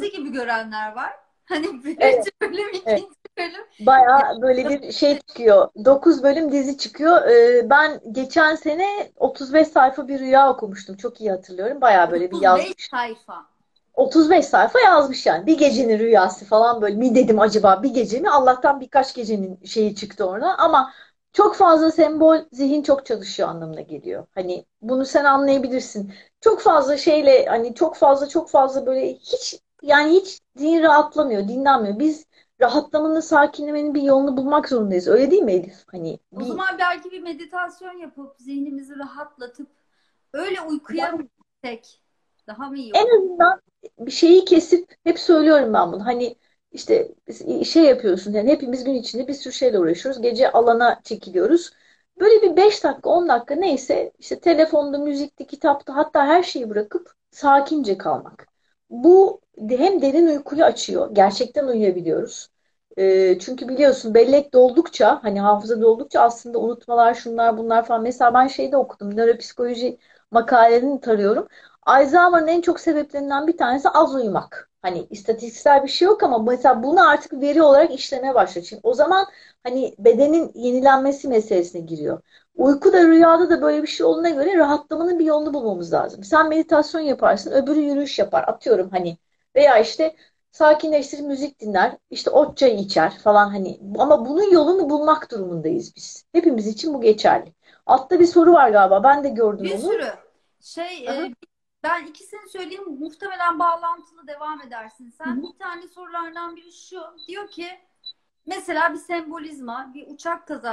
dizi gibi görenler var. Hani birinci Evet, bölüm, evet. ikinci bölüm. Bayağı böyle bir şey çıkıyor. 9 bölüm dizi çıkıyor. Ee, ben geçen sene 35 sayfa bir rüya okumuştum. Çok iyi hatırlıyorum. Bayağı böyle bir 35 yazmış. sayfa. 35 sayfa yazmış yani. Bir gecenin rüyası falan böyle. Mi dedim acaba bir gece mi? Allah'tan birkaç gecenin şeyi çıktı orada. Ama çok fazla sembol zihin çok çalışıyor anlamına geliyor. Hani bunu sen anlayabilirsin. Çok fazla şeyle hani çok fazla çok fazla böyle hiç yani hiç zihin rahatlamıyor, dinlenmiyor. Biz rahatlamanın, sakinlemenin bir yolunu bulmak zorundayız. Öyle değil mi Elif? Hani O bir zaman belki bir meditasyon yapıp zihnimizi rahatlatıp öyle uykuya mı gitsek daha mı iyi En olur? azından bir şeyi kesip hep söylüyorum ben bunu. Hani işte şey yapıyorsun yani hepimiz gün içinde bir sürü şeyle uğraşıyoruz. Gece alana çekiliyoruz. Böyle bir 5 dakika 10 dakika neyse işte telefonda, müzikte, kitapta hatta her şeyi bırakıp sakince kalmak. Bu hem derin uykuyu açıyor. Gerçekten uyuyabiliyoruz. Ee, çünkü biliyorsun bellek doldukça hani hafıza doldukça aslında unutmalar şunlar bunlar falan. Mesela ben şeyde okudum nöropsikoloji makalelerini tarıyorum. Alzheimer'ın en çok sebeplerinden bir tanesi az uyumak. Hani istatistiksel bir şey yok ama mesela bunu artık veri olarak işlemeye başlıyor. Şimdi o zaman hani bedenin yenilenmesi meselesine giriyor. Uyku da rüyada da böyle bir şey olduğuna göre rahatlamanın bir yolunu bulmamız lazım. Sen meditasyon yaparsın, öbürü yürüyüş yapar. Atıyorum hani veya işte sakinleştirir müzik dinler, işte ot çayı içer falan hani. Ama bunun yolunu bulmak durumundayız biz. Hepimiz için bu geçerli. Altta bir soru var galiba. Ben de gördüm Bir onu. sürü şey Aha. e, ben ikisini söyleyeyim muhtemelen bağlantılı devam edersin sen. hı. Bir tane sorulardan biri şu diyor ki mesela bir sembolizma bir uçak kazası